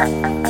Bye.